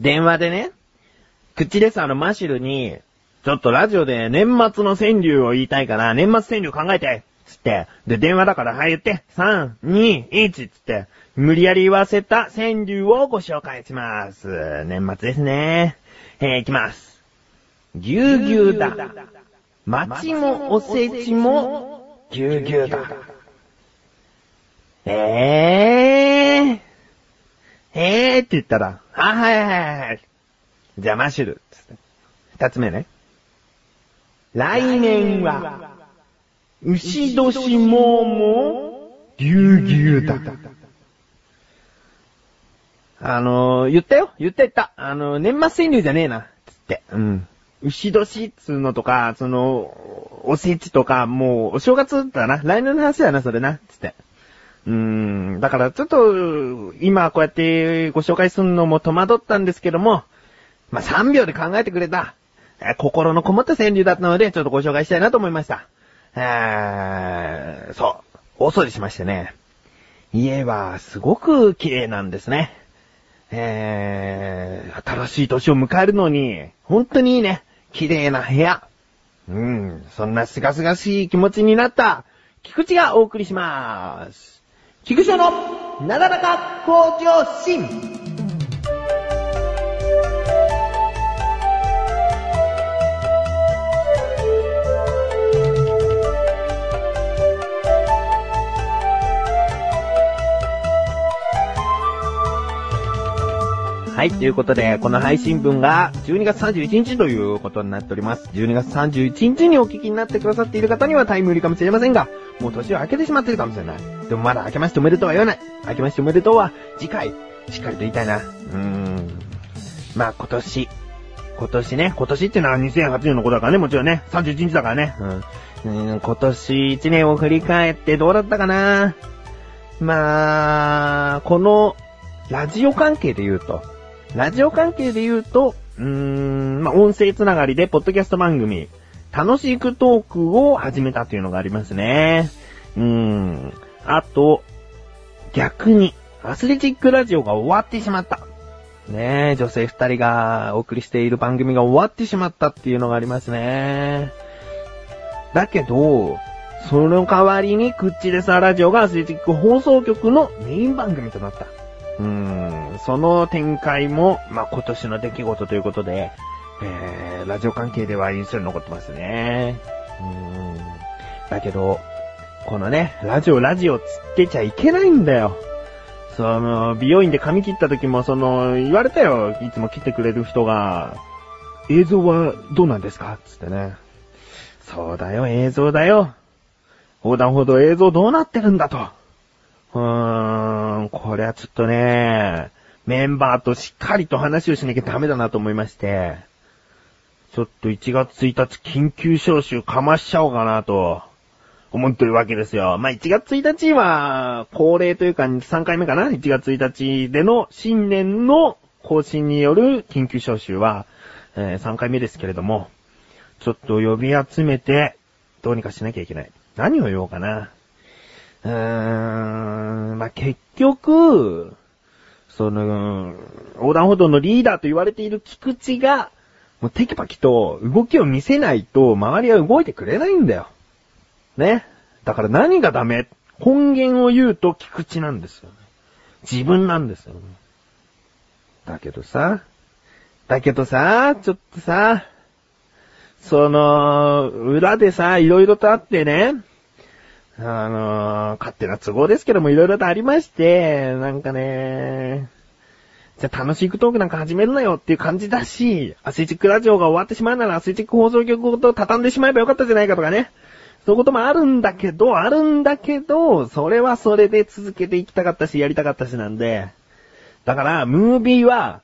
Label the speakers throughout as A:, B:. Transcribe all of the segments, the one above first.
A: 電話でね、口でさ、あの、マシルに、ちょっとラジオで年末の川柳を言いたいから、年末川柳考えてつって、で、電話だから、はい言って、3、2、1つって、無理やり言わせた川柳をご紹介します。年末ですね。えー、いきます。ぎゅうぎゅうだ。餅もおせちもぎゅうぎゅうだ。えー。えーって言ったら、あ、はいはいはい。じゃあマシュル。つって。二つ目ね。来年は、牛年もも、ぎゅうぎゅうだ。あのー、言ったよ言った言った。あのー、年末川柳じゃねえな。つって。うん。牛年っつうのとか、その、おせちとか、もう、お正月だな。来年の話だな、それな。つって。うん。だからちょっと、今こうやってご紹介するのも戸惑ったんですけども、まあ、3秒で考えてくれた、心のこもった川柳だったので、ちょっとご紹介したいなと思いました。えー、そう。大掃除しましてね。家はすごく綺麗なんですね。えー、新しい年を迎えるのに、本当にいいね。綺麗な部屋。うん、そんなすがすがしい気持ちになった、菊池がお送りしまーす。菊池のなだらか向上心。はい、ということで、この配信分が12月31日ということになっております。12月31日にお聞きになってくださっている方にはタイムリーかもしれませんが、もう年を明けてしまってるかもしれない。でもまだ明けましておめでとうは言わない。明けましておめでとうは次回、しっかりと言いたいな。うーん。まあ今年、今年ね、今年っていうのは2008年のことだからね、もちろんね、31日だからね。うん。うん今年1年を振り返ってどうだったかなまあ、この、ラジオ関係で言うと、ラジオ関係で言うと、うーん、まあ、音声つながりで、ポッドキャスト番組、楽しくトークを始めたというのがありますね。うーん。あと、逆に、アスレチックラジオが終わってしまった。ねえ、女性二人がお送りしている番組が終わってしまったっていうのがありますね。だけど、その代わりに、クッチレサラジオがアスレチック放送局のメイン番組となった。うん、その展開も、まあ、今年の出来事ということで、えー、ラジオ関係では印象に残ってますね。うん。だけど、このね、ラジオラジオつってちゃいけないんだよ。その、美容院で髪切った時も、その、言われたよ。いつも切ってくれる人が、映像はどうなんですか？つってね。そうだよ、映像だよ。横断歩道映像どうなってるんだと。うーん、これはちょっとね、メンバーとしっかりと話をしなきゃダメだなと思いまして、ちょっと1月1日緊急招集かましちゃおうかなと、思ってるわけですよ。まあ、1月1日は、恒例というか3回目かな ?1 月1日での新年の更新による緊急招集は、えー、3回目ですけれども、ちょっと呼び集めて、どうにかしなきゃいけない。何を言おうかな？うーん、まあ、結局、その、横断歩道のリーダーと言われている菊池が、もうテキパキと動きを見せないと周りは動いてくれないんだよ。ね。だから何がダメ？根源を言うと菊池なんですよ、ね。自分なんですよ、ね。だけどさ、だけどさ、ちょっとさ、その、裏でさ、いろいろとあってね、あのー、勝手な都合ですけども、いろいろとありまして、なんかね、じゃあ楽しいトークなんか始めるなよっていう感じだし、アスレチックラジオが終わってしまうならアスレチック放送局ごと畳んでしまえばよかったじゃないかとかね。そういうこともあるんだけど、あるんだけど、それはそれで続けていきたかったし、やりたかったしなんで。だから、ムービーは、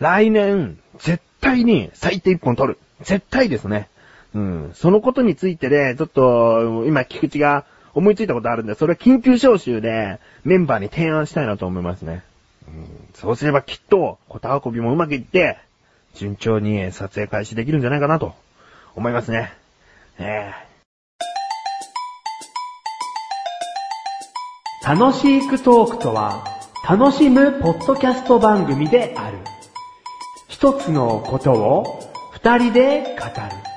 A: 来年、絶対に最低一本撮る。絶対ですね。うん。そのことについてで、ちょっと、今、菊池が思いついたことあるんで、それは緊急招集でメンバーに提案したいなと思いますね。うん、そうすればきっと、タ運びもうまくいって、順調に撮影開始できるんじゃないかなと思いますね。え
B: ー、楽しいクトークとは、楽しむポッドキャスト番組である。一つのことを二人で語る。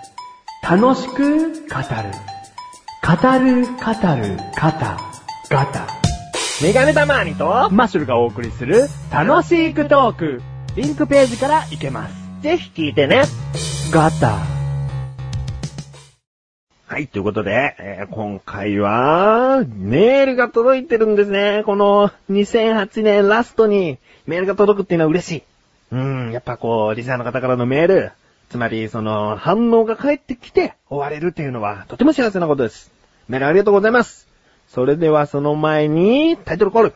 B: 楽しく語る。語る、語る、方、ガタ。
A: メガネたまーにと、
B: マッシュルがお送りする楽しくトーク。リンクページから行けます。
A: ぜひ聞いてね。
B: ガタ。
A: はい、ということで、えー今回は、メールが届いてるんですね。この2008年ラストにメールが届くっていうのは嬉しい。うん、やっぱこう、リスナーの方からのメール、つまりその反応が返ってきて終われるっていうのはとても幸せなことです。メールありがとうございます。それではその前に、タイトルコール。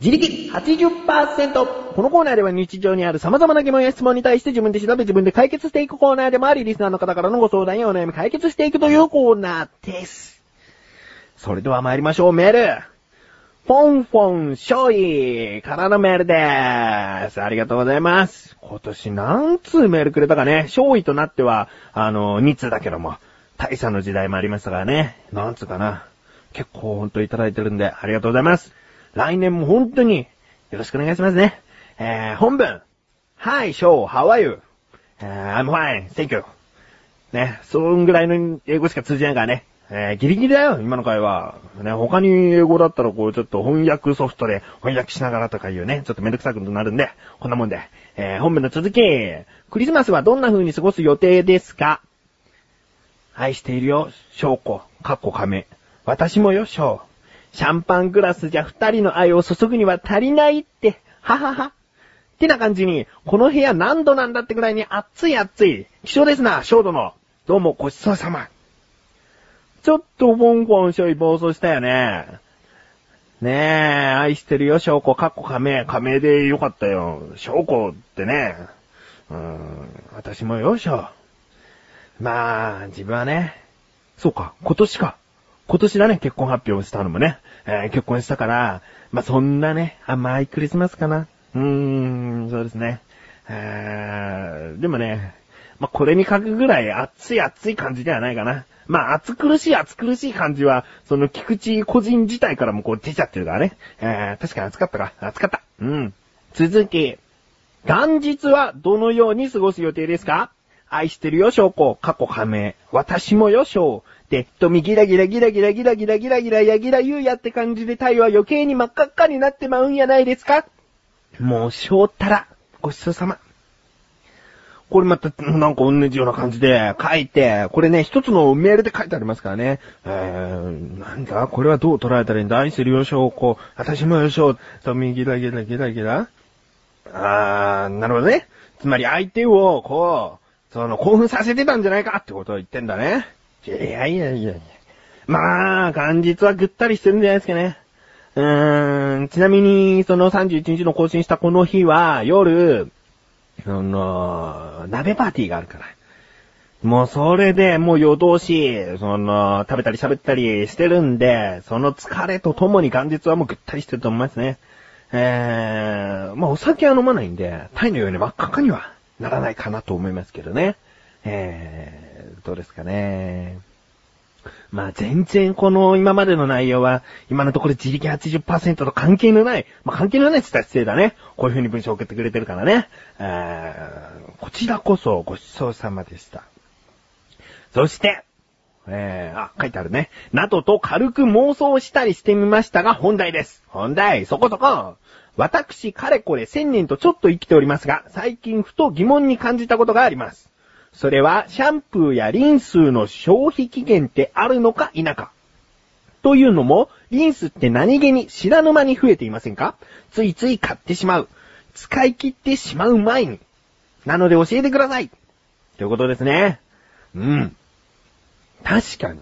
A: 自力80%このコーナーでは日常にある様々な疑問や質問に対して自分で調べ自分で解決していくコーナーでもあり、リスナーの方からのご相談やお悩み解決していくというコーナーです。それでは参りましょう、メール。フォンフォンショイからのメールでーす。ありがとうございます。今年何通メールくれたかね。勝位となっては、あの、2通だけども、大差の時代もありましたからね。何通かな。結構ほんといただいてるんで、ありがとうございます。来年も本当に、よろしくお願いしますね。えー、本文。Hi, Show, how are you? えー I'm fine, thank you. ね、そんぐらいの英語しか通じないからね。えー、ギリギリだよ、今の会話。ね、他に英語だったらこう、ちょっと翻訳ソフトで翻訳しながらとかいうね、ちょっとめんどくさくなるんで、こんなもんで。えー、本文の続き。クリスマスはどんな風に過ごす予定ですか？愛しているよ、翔子、かっこ亀。私もよ、翔。シャンパングラスじゃ二人の愛を注ぐには足りないって、ははは。ってな感じに、この部屋何度なんだってぐらいに暑い暑い。気象ですな、翔殿。どうもごちそうさま。ちょっとボンコンしょい暴走したよね。ねえ、愛してるよ、翔子、かっこ亀。亀でよかったよ。翔子ってね。うーん、私もよ、翔。まあ、自分はね、そうか、今年か。今年だね、結婚発表したのもね。えー結婚したから、まあそんなね、甘いクリスマスかな。うーん、そうですね。えーでもね、まあこれに書くぐらい熱い熱い感じではないかな。まあ暑苦しい暑苦しい感じは、その菊池個人自体からもこう出ちゃってるからね。えー確かに暑かったか。暑かった。うん。続き。元日はどのように過ごす予定ですか？愛してるよ、翔子、過去仮名。私もよ、翔。で、とみギラギラギラギラギラギラギラギラやギラ言うやって感じで太陽は余計に真っ赤っかになってまうんやないですか？もう、翔ったら、ごちそうさま。これまた、なんか同じような感じで書いて、これね、一つのメールで書いてありますからね。えー、なんだ？これはどう捉えたらいいんだ？愛するよ、翔子。私もよ、翔。とみギラギラギラギラあー、なるほどね。つまり相手を、こう、その、興奮させてたんじゃないかってことを言ってんだね。いやいやいやいや。まあ、元日はぐったりしてるんじゃないですかね。うーん、ちなみに、その31日の更新したこの日は、夜、その、鍋パーティーがあるから。もうそれでもう夜通し、その、食べたり喋ったりしてるんで、その疲れとともに元日はもうぐったりしてると思いますね。えー、まあお酒は飲まないんで、タイのように真っ赤かにはならないかなと思いますけどね。えー、どうですかね。まあ全然この今までの内容は、今のところ自力80%と関係のない、まあ関係のないって言ったら失礼だね。こういう風に文章を送ってくれてるからね。えー、こちらこそごちそうさまでした。そして、えー、あ、書いてあるね。などと軽く妄想したりしてみましたが、本題です。本題、そこそこ。私、かれこれ千年とちょっと生きておりますが、最近ふと疑問に感じたことがあります。それは、シャンプーやリンスの消費期限ってあるのか否か。というのも、リンスって何気に知らぬ間に増えていませんか？ついつい買ってしまう。使い切ってしまう前に。なので教えてください。ということですね。うん。確かに。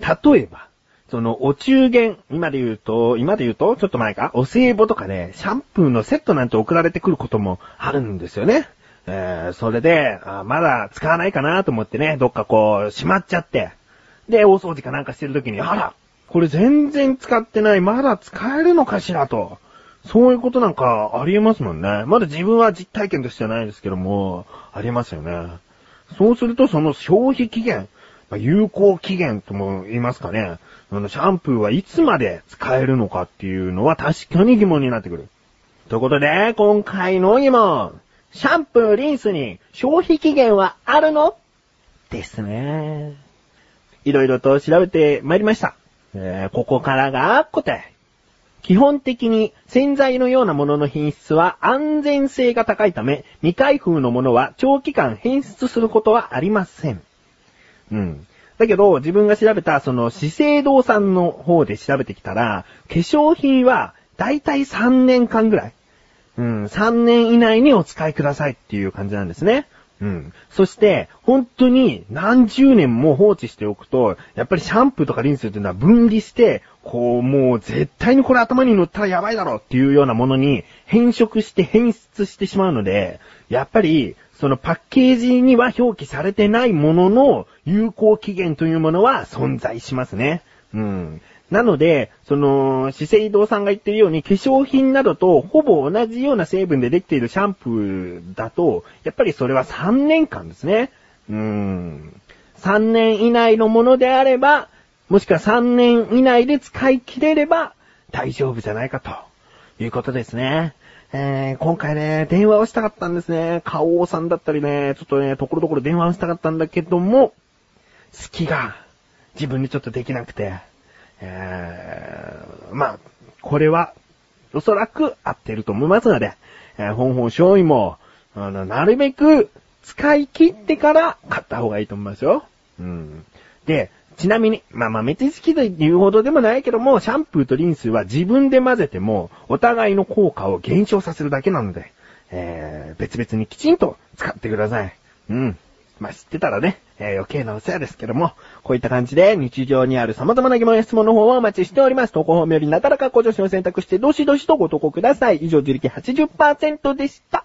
A: 例えば、そのお中元、今で言うと、今で言うと、ちょっと前か、お歳暮とかね、シャンプーのセットなんて送られてくることもあるんですよね。えー、それで、あまだ使わないかなと思ってね、どっかこう、しまっちゃって。で、大掃除かなんかしてる時に、あら、これ全然使ってない、まだ使えるのかしらと。そういうことなんかありえますもんね。まだ自分は実体験としてはないですけども、ありますよね。そうするとその消費期限、まあ有効期限とも言いますかね。あのシャンプーはいつまで使えるのかっていうのは確かに疑問になってくる。ということで、今回の疑問。シャンプー、リンスに消費期限はあるの？ですね。いろいろと調べてまいりました。えー、ここからが答え。基本的に洗剤のようなものの品質は安全性が高いため、未開封のものは長期間変質することはありません。うん。だけど、自分が調べた、その、資生堂さんの方で調べてきたら、化粧品は、だいたい3年間ぐらい。うん、3年以内にお使いくださいっていう感じなんですね。うん。そして、本当に何十年も放置しておくと、やっぱりシャンプーとかリンスっていうのは分離して、こう、もう絶対にこれ頭に乗ったらやばいだろっていうようなものに変色して変質してしまうので、やっぱり、そのパッケージには表記されてないものの有効期限というものは存在しますね。うん。なので、その、資生堂さんが言ってるように化粧品などとほぼ同じような成分でできているシャンプーだと、やっぱりそれは3年間ですね。うーん。3年以内のものであれば、もしくは3年以内で使い切れれば大丈夫じゃないかということですね。えー、今回ね、電話をしたかったんですね。花王さんだったりね、ちょっとね、ところどころ電話をしたかったんだけども、好きが自分にちょっとできなくて、えー、まあ、これは、おそらく合ってると思いますので、えー、本本勝利も、あの、なるべく使い切ってから買った方がいいと思いますよ。うん。で、ちなみに、まあまあ、めっちゃ好きと言うほどでもないけども、シャンプーとリンスは自分で混ぜても、お互いの効果を減少させるだけなので、えー、別々にきちんと使ってください。うん。まあ、知ってたらね、えー、余計なお世話ですけども、こういった感じで日常にある様々な疑問や質問の方をお待ちしております。投稿本よりなだらかご助手を選択して、どしどしとご投稿ください。以上、自力80%でした。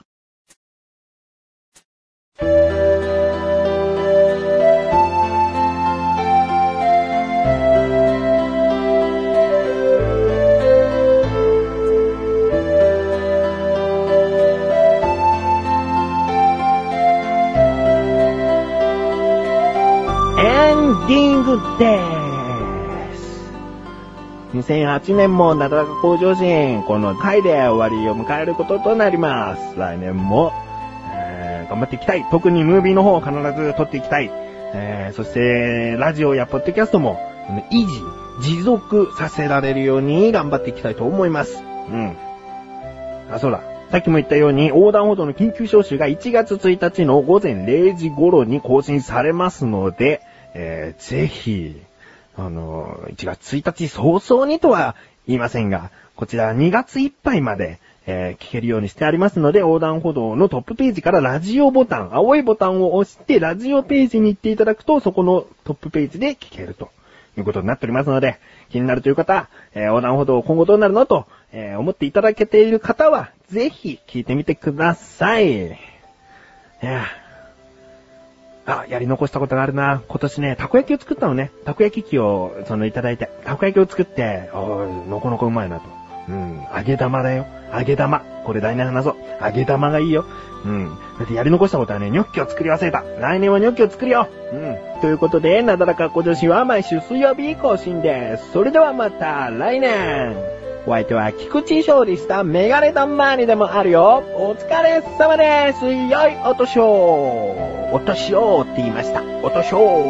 A: ディングでーす。2008年もなだらか向上心、この回で終わりを迎えることとなります。来年も、えー、頑張っていきたい。特にムービーの方を必ず撮っていきたい。えー、そして、ラジオやポッドキャストも、維持、持続させられるように頑張っていきたいと思います。うん。あ、そうだ。さっきも言ったように、横断歩道の緊急招集が1月1日の午前0時頃に更新されますので、えー、ぜひ、あの、1月1日早々にとは言いませんが、こちら2月いっぱいまで、えー、聞けるようにしてありますので、横断歩道のトップページからラジオボタン、青いボタンを押して、ラジオページに行っていただくと、そこのトップページで聞けるということになっておりますので、気になるという方、えー、横断歩道今後どうなるのと、えー、思っていただけている方は、ぜひ聞いてみてください。いやあ、やり残したことがあるな。今年ね、たこ焼きを作ったのね。たこ焼き器を、その、いただいて。たこ焼きを作って、おい、のこのこうまいなと。うん、揚げ玉だよ。揚げ玉。これ来年話そう。揚げ玉がいいよ。うん。だってやり残したことはね、ニョッキを作り忘れた。来年はニョッキを作るよ。うん。ということで、なだらか小女子は毎週水曜日更新です。それではまた来年。お相手は菊池勝利したメガネタンマーニでもあるよ。お疲れ様です。良いお年を。お年をって言いました。お年を。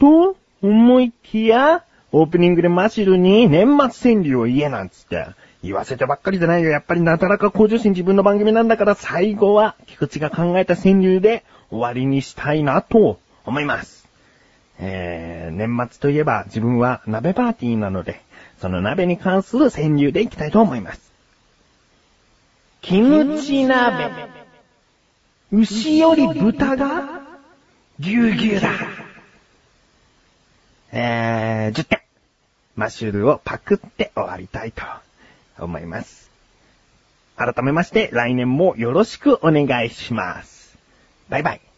A: と、思いきや、オープニングでマシルに年末川柳を言えなんつって、言わせてばっかりじゃないよ。やっぱりなだらか向上心自分の番組なんだから最後は菊池が考えた川柳で終わりにしたいなと思います。えー、年末といえば自分は鍋パーティーなので、その鍋に関する川柳でいきたいと思います。キムチ鍋。牛より豚がぎゅうぎゅうだ。えー、10点。マッシュルをパクって終わりたいと思います。改めまして来年もよろしくお願いします。バイバイ。